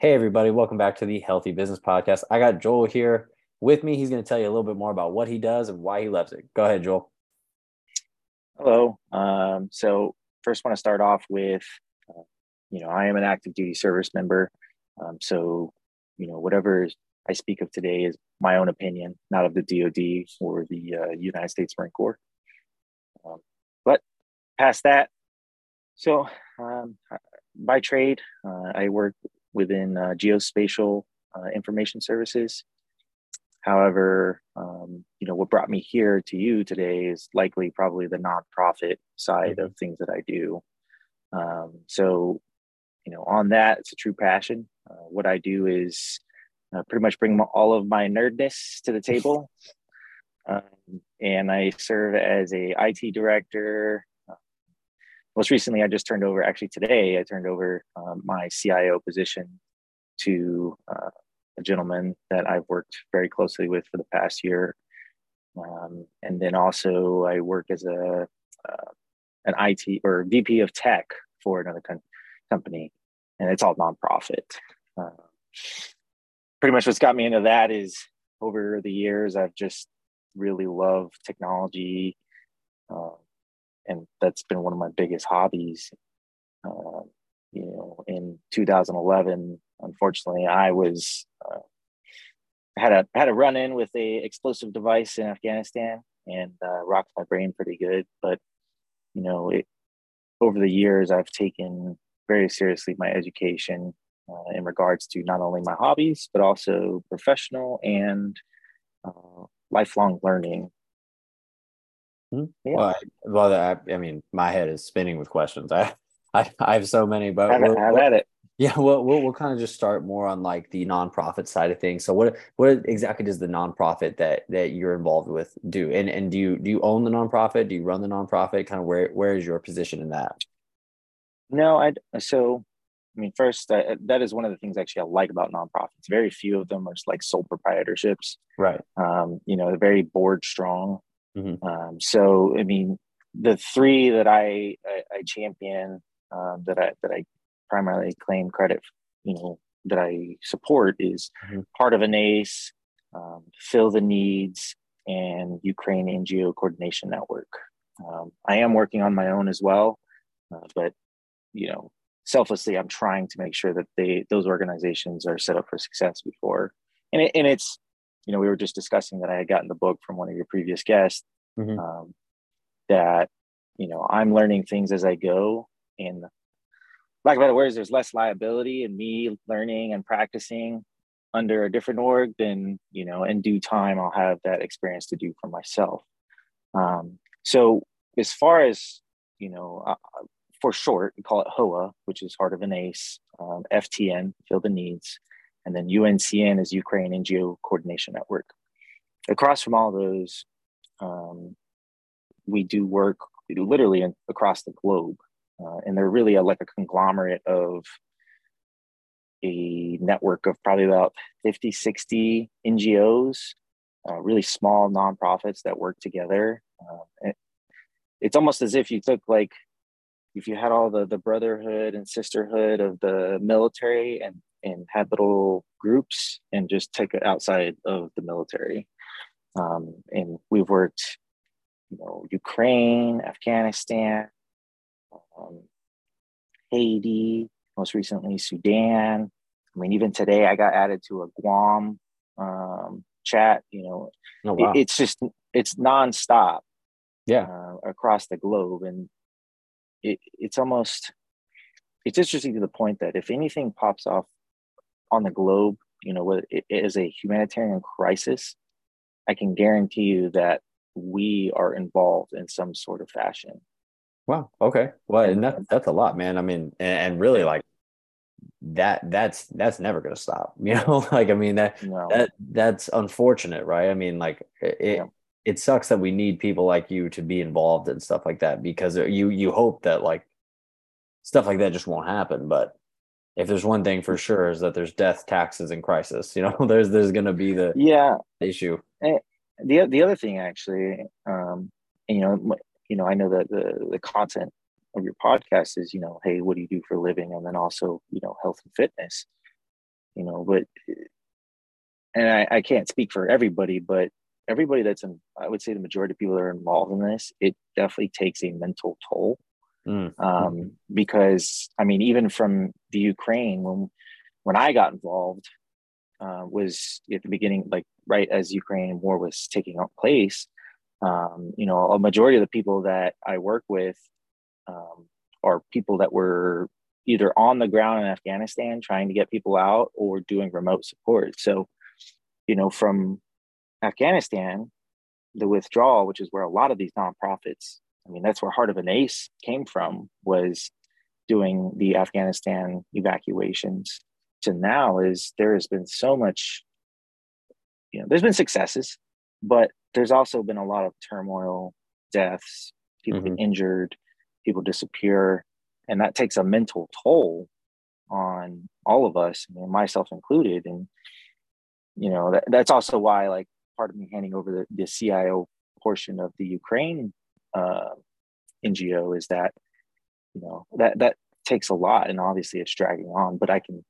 Hey, everybody, welcome back to the Healthy Business Podcast. I got Joel here with me. He's going to tell you a little bit more about what he does and why he loves it. Go ahead, Joel. Hello. Um, so, first, want to start off with, uh, you know, I am an active duty service member. Um, so, you know, whatever I speak of today is my own opinion, not of the DoD or the uh, United States Marine Corps. Um, but past that, so um, by trade, uh, I work within uh, geospatial uh, information services. However, um, you know what brought me here to you today is likely probably the nonprofit side mm-hmm. of things that I do. Um, so, you know, on that, it's a true passion. Uh, what I do is uh, pretty much bring all of my nerdness to the table, um, and I serve as a IT director, most recently, I just turned over, actually today, I turned over um, my CIO position to uh, a gentleman that I've worked very closely with for the past year. Um, and then also, I work as a uh, an IT or VP of tech for another com- company, and it's all nonprofit. Uh, pretty much what's got me into that is over the years, I've just really loved technology. Uh, and that's been one of my biggest hobbies. Uh, you know, in 2011, unfortunately, I was uh, had a had a run in with a explosive device in Afghanistan and uh, rocked my brain pretty good. But you know, it, over the years, I've taken very seriously my education uh, in regards to not only my hobbies but also professional and uh, lifelong learning? Yeah. Well, I, well, I, I, mean, my head is spinning with questions. I, I, I have so many, but I've, I've had it. Yeah, we'll, we'll, we'll kind of just start more on like the nonprofit side of things. So, what what exactly does the nonprofit that that you're involved with do? And and do you do you own the nonprofit? Do you run the nonprofit? Kind of where where is your position in that? No, I so I mean, first, uh, that is one of the things actually I like about nonprofits. Very few of them are like sole proprietorships. Right. Um, you know, they're very board strong. Mm-hmm. Um, so, I mean, the three that I I, I champion um, that I that I primarily claim credit, you know, that I support is mm-hmm. Heart of an Ace, um, Fill the Needs, and Ukraine NGO Coordination Network. Um, I am working on my own as well, uh, but you know, selflessly, I'm trying to make sure that they those organizations are set up for success before. And it, and it's you know, we were just discussing that I had gotten the book from one of your previous guests. Mm-hmm. Um, that you know, I'm learning things as I go, and lack of better words, there's less liability in me learning and practicing under a different org. Then you know, in due time, I'll have that experience to do for myself. Um, so as far as you know, uh, for short, we call it HOA, which is Heart of an Ace, um, FTN, Fill the Needs, and then UNCN is Ukraine NGO Coordination Network. Across from all those, um, we do work we do literally in, across the globe, uh, and they're really a, like a conglomerate of a network of probably about 50, 60 NGOs, uh, really small nonprofits that work together. Uh, it's almost as if you took like if you had all the the brotherhood and sisterhood of the military and and had little groups and just take it outside of the military. Um, and we've worked, you know, Ukraine, Afghanistan, um, Haiti, most recently Sudan. I mean, even today I got added to a Guam um, chat. You know, oh, wow. it, it's just it's nonstop. Yeah, uh, across the globe, and it, it's almost it's interesting to the point that if anything pops off on the globe, you know, what it is a humanitarian crisis, I can guarantee you that we are involved in some sort of fashion. Wow. Okay. Well, and that, that's a lot, man. I mean, and, and really like that, that's, that's never going to stop, you know, like, I mean, that, no. that, that's unfortunate, right? I mean, like it, yeah. it sucks that we need people like you to be involved and stuff like that because uh, you, you hope that like stuff like that just won't happen. But if there's one thing for sure is that there's death, taxes, and crisis. You know, there's there's going to be the yeah issue. And the the other thing actually, um, you know, you know, I know that the the content of your podcast is, you know, hey, what do you do for a living, and then also, you know, health and fitness. you know, but and I, I can't speak for everybody, but everybody that's in, I would say the majority of people that are involved in this, it definitely takes a mental toll. Mm. Um, because I mean, even from the Ukraine, when when I got involved, uh, was at the beginning, like right as Ukraine war was taking place. Um, you know, a majority of the people that I work with um, are people that were either on the ground in Afghanistan trying to get people out or doing remote support. So, you know, from Afghanistan, the withdrawal, which is where a lot of these nonprofits, I mean, that's where Heart of an Ace came from, was doing the Afghanistan evacuations to now is there has been so much, you know, there's been successes, but there's also been a lot of turmoil, deaths, people mm-hmm. get injured, people disappear, and that takes a mental toll on all of us, I mean, myself included. And you know, that, that's also why, like, part of me handing over the, the CIO portion of the Ukraine uh, NGO is that, you know, that that takes a lot, and obviously it's dragging on. But I can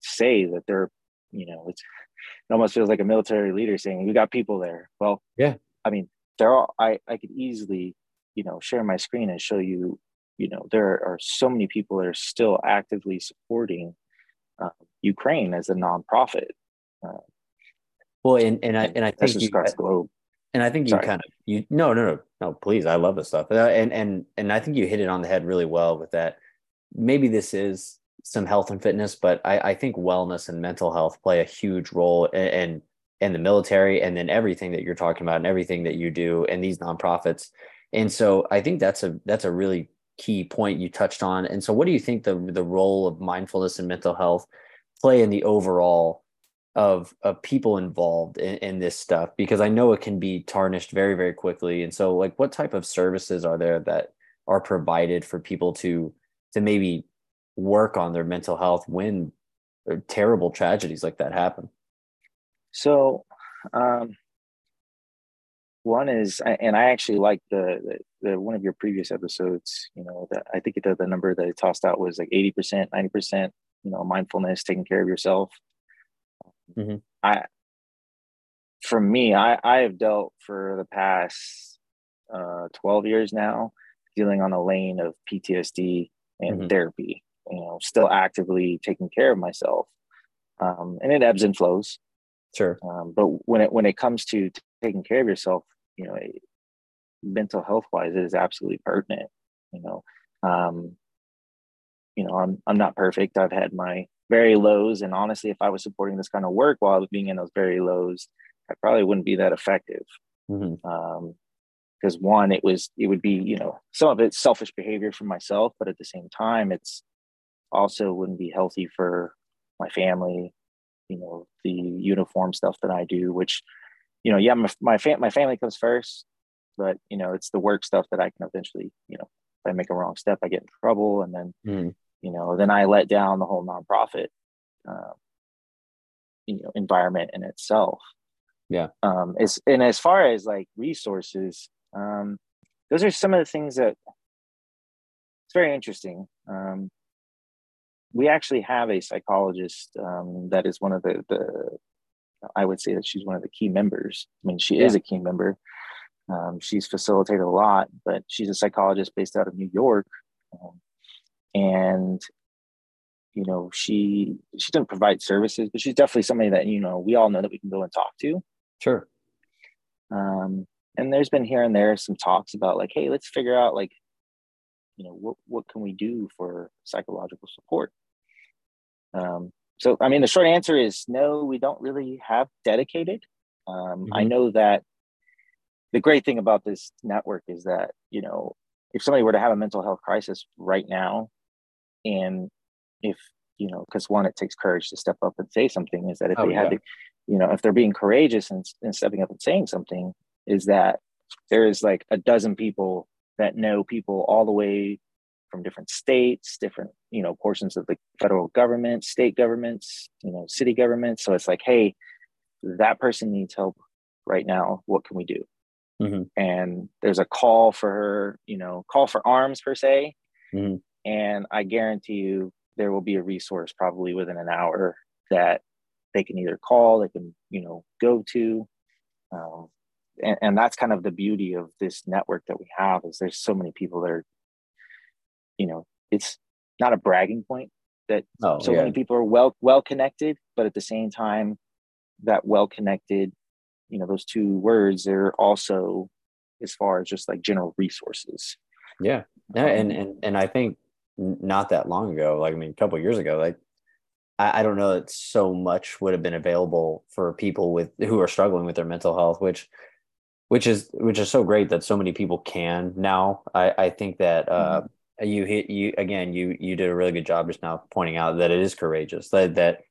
say that they're, you know, it's it almost feels like a military leader saying, "We got people there." Well, yeah, I mean, there are. I I could easily, you know, share my screen and show you. You know, there are so many people that are still actively supporting uh, Ukraine as a nonprofit. Uh, well, and and I and I think you, across the globe. And I think you Sorry. kind of you no no no no please I love this stuff uh, and and and I think you hit it on the head really well with that. Maybe this is some health and fitness, but I, I think wellness and mental health play a huge role in, in, in the military and then everything that you're talking about and everything that you do and these nonprofits. And so I think that's a that's a really key point you touched on. And so what do you think the the role of mindfulness and mental health play in the overall of of people involved in, in this stuff? Because I know it can be tarnished very, very quickly. And so like what type of services are there that are provided for people to to maybe work on their mental health when terrible tragedies like that happen? So, um, one is, and I actually like the, the, the one of your previous episodes. You know, that I think the, the number that I tossed out was like eighty percent, ninety percent. You know, mindfulness, taking care of yourself. Mm-hmm. I, for me, I I have dealt for the past uh, twelve years now, dealing on a lane of PTSD and mm-hmm. therapy you know still actively taking care of myself um, and it ebbs and flows sure um, but when it when it comes to t- taking care of yourself you know mental health wise it is absolutely pertinent you know um, you know i'm i'm not perfect i've had my very lows and honestly if i was supporting this kind of work while i was being in those very lows i probably wouldn't be that effective mm-hmm. um, because one it was it would be you know some of it's selfish behavior for myself but at the same time it's also wouldn't be healthy for my family you know the uniform stuff that i do which you know yeah my my, fam- my family comes first but you know it's the work stuff that i can eventually you know if i make a wrong step i get in trouble and then mm. You know then i let down the whole nonprofit uh, you know environment in itself yeah um it's and as far as like resources um those are some of the things that it's very interesting um we actually have a psychologist um, that is one of the, the I would say that she's one of the key members. I mean, she yeah. is a key member. Um, she's facilitated a lot, but she's a psychologist based out of New York, um, and you know she she doesn't provide services, but she's definitely somebody that you know we all know that we can go and talk to. Sure. Um, and there's been here and there some talks about like, hey, let's figure out like, you know, what what can we do for psychological support um, so, I mean, the short answer is no, we don't really have dedicated. Um, mm-hmm. I know that the great thing about this network is that, you know, if somebody were to have a mental health crisis right now, and if, you know, because one, it takes courage to step up and say something, is that if oh, they yeah. had to, you know, if they're being courageous and, and stepping up and saying something, is that there is like a dozen people that know people all the way from different states, different, you know, portions of the federal government, state governments, you know, city governments. So it's like, hey, that person needs help right now. What can we do? Mm-hmm. And there's a call for her, you know, call for arms per se. Mm-hmm. And I guarantee you there will be a resource probably within an hour that they can either call, they can, you know, go to. Um, and, and that's kind of the beauty of this network that we have is there's so many people that are, you know, it's not a bragging point that oh, so yeah. many people are well well connected, but at the same time, that well connected, you know, those two words are also as far as just like general resources. Yeah. Yeah. And um, and and I think not that long ago, like I mean a couple years ago, like I, I don't know that so much would have been available for people with who are struggling with their mental health, which which is which is so great that so many people can now. I, I think that uh, mm-hmm. you hit you again. You you did a really good job just now pointing out that it is courageous. That that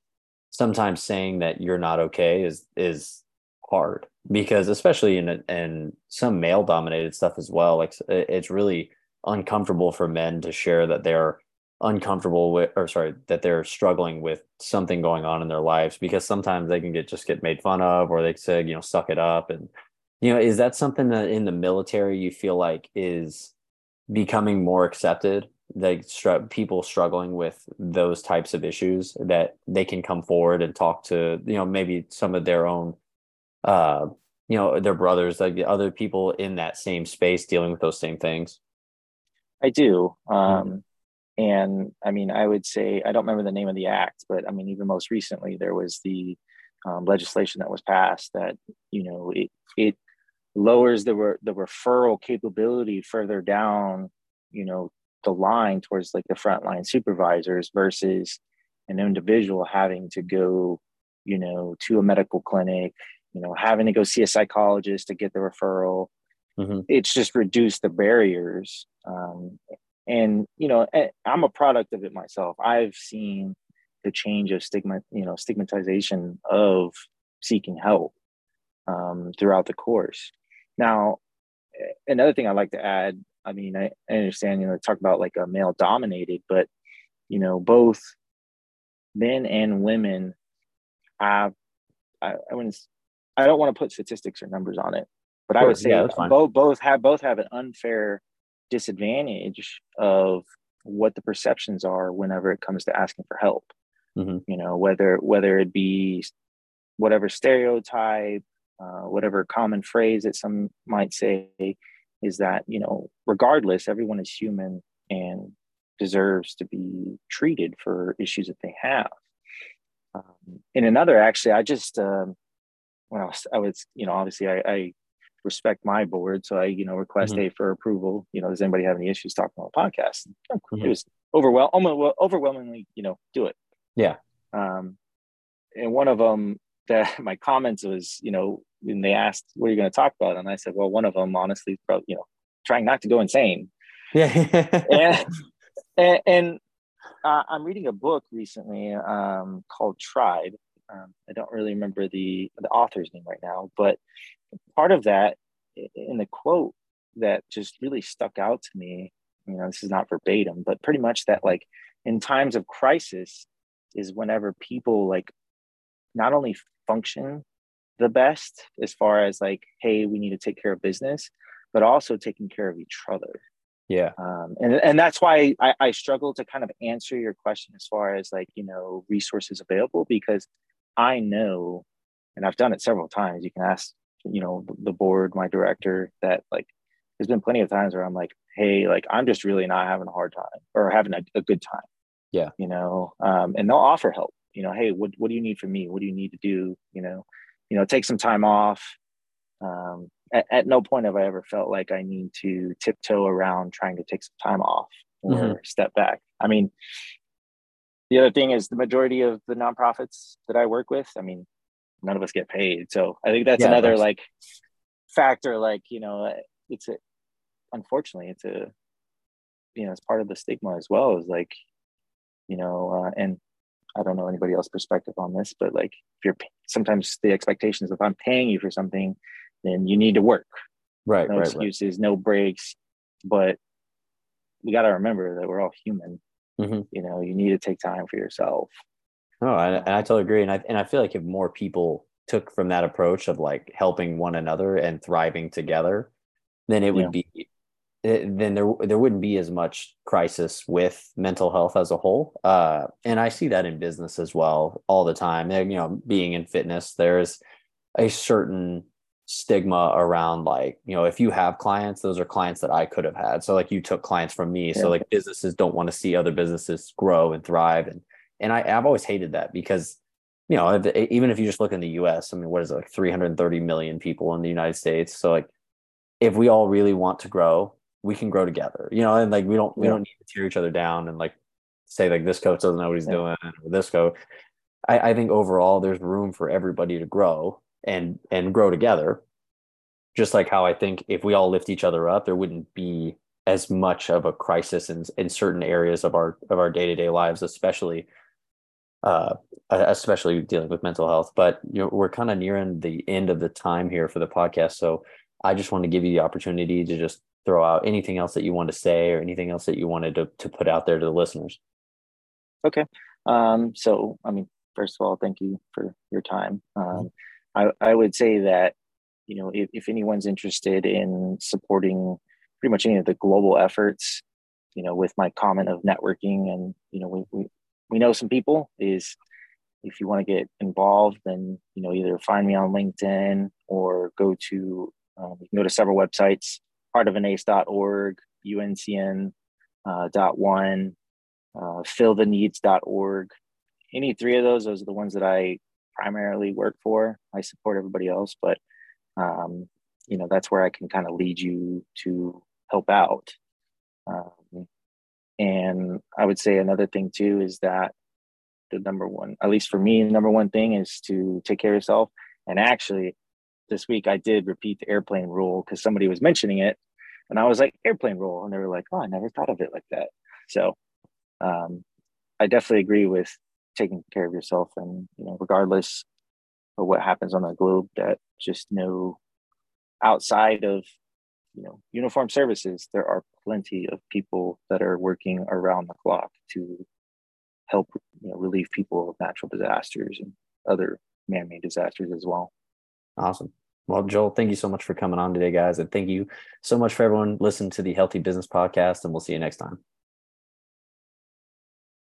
sometimes saying that you're not okay is is hard because especially in in some male dominated stuff as well. Like it's really uncomfortable for men to share that they're uncomfortable with or sorry that they're struggling with something going on in their lives because sometimes they can get just get made fun of or they say you know suck it up. And you know is that something that in the military you feel like is becoming more accepted? Like str- people struggling with those types of issues that they can come forward and talk to you know maybe some of their own uh you know their brothers like the other people in that same space dealing with those same things i do um mm-hmm and I mean, I would say, I don't remember the name of the act, but I mean, even most recently, there was the um, legislation that was passed that, you know, it, it lowers the, re- the referral capability further down, you know, the line towards like the frontline supervisors versus an individual having to go, you know, to a medical clinic, you know, having to go see a psychologist to get the referral. Mm-hmm. It's just reduced the barriers. Um, and you know eh, i'm a product of it myself. I've seen the change of stigma you know stigmatization of seeking help um, throughout the course. Now eh, another thing i'd like to add i mean I, I understand you know talk about like a male dominated but you know both men and women have i, I wouldn't i don't want to put statistics or numbers on it but i would say yeah, both both have both have an unfair disadvantage of what the perceptions are whenever it comes to asking for help mm-hmm. you know whether whether it be whatever stereotype uh, whatever common phrase that some might say is that you know regardless everyone is human and deserves to be treated for issues that they have um, in another actually i just um, when i was i was you know obviously i, I respect my board. So I, you know, request mm-hmm. a for approval. You know, does anybody have any issues talking on the podcast? Mm-hmm. It was overwhel- overwhelmingly, you know, do it. Yeah. Um, and one of them that my comments was, you know, when they asked, what are you going to talk about? And I said, well, one of them, honestly, probably, you know, trying not to go insane. Yeah. and, and, and uh, I'm reading a book recently um, called Tribe. Um, I don't really remember the the author's name right now, but part of that in the quote that just really stuck out to me you know this is not verbatim but pretty much that like in times of crisis is whenever people like not only function the best as far as like hey we need to take care of business but also taking care of each other. Yeah. Um, and, and that's why I, I struggle to kind of answer your question as far as like you know resources available because i know and i've done it several times you can ask you know the board my director that like there's been plenty of times where i'm like hey like i'm just really not having a hard time or having a, a good time. Yeah. You know um, and they'll offer help you know hey what, what do you need from me? What do you need to do? You know you know take some time off. Um, at, at no point have i ever felt like i need to tiptoe around trying to take some time off or mm-hmm. step back. I mean the other thing is the majority of the nonprofits that i work with i mean none of us get paid. So I think that's yeah, another like factor. Like you know, it's a unfortunately it's a you know it's part of the stigma as well. Is like you know, uh, and I don't know anybody else's perspective on this, but like if you're sometimes the expectation is if I'm paying you for something, then you need to work. Right. No right, excuses, right. no breaks. But we got to remember that we're all human. Mm-hmm. You know, you need to take time for yourself. No, I, and I totally agree. And I and I feel like if more people took from that approach of like helping one another and thriving together, then it would yeah. be then there there wouldn't be as much crisis with mental health as a whole. Uh, and I see that in business as well all the time. And, you know, being in fitness, there's a certain stigma around like you know if you have clients those are clients that i could have had so like you took clients from me yeah. so like businesses don't want to see other businesses grow and thrive and and I, i've always hated that because you know if, even if you just look in the us i mean what is it like 330 million people in the united states? So like if we all really want to grow we can grow together you know and like we don't we don't need to tear each other down and like say like this coach doesn't know what he's yeah. doing or this coach. I, I think overall there's room for everybody to grow and and grow together. Just like how i think if we all lift each other up there wouldn't be as much of a crisis in, in certain areas of our of our day-to-day lives especially uh especially dealing with mental health but you know we're kind of nearing the end of the time here for the podcast so i just want to give you the opportunity to just throw out anything else that you want to say or anything else that you wanted to, to put out there to the listeners. Okay um so i mean first of all thank you for your time. Um I, I would say that, you know, if, if anyone's interested in supporting pretty much any of the global efforts, you know, with my comment of networking and, you know, we, we, we know some people is if you want to get involved, then, you know, either find me on LinkedIn or go to, um, you can go to several websites, heartofanace.org, uncn uh, dot one, uh, filltheneeds.org. Any three of those, those are the ones that I primarily work for. I support everybody else, but um, you know that's where I can kind of lead you to help out. Um, and I would say another thing too is that the number one, at least for me, the number one thing is to take care of yourself. And actually, this week I did repeat the airplane rule because somebody was mentioning it, and I was like airplane rule, and they were like, "Oh, I never thought of it like that." So um, I definitely agree with taking care of yourself and you know regardless of what happens on the globe that just know outside of you know uniform services there are plenty of people that are working around the clock to help you know relieve people of natural disasters and other man-made disasters as well. Awesome. Well joel thank you so much for coming on today guys and thank you so much for everyone listening to the healthy business podcast and we'll see you next time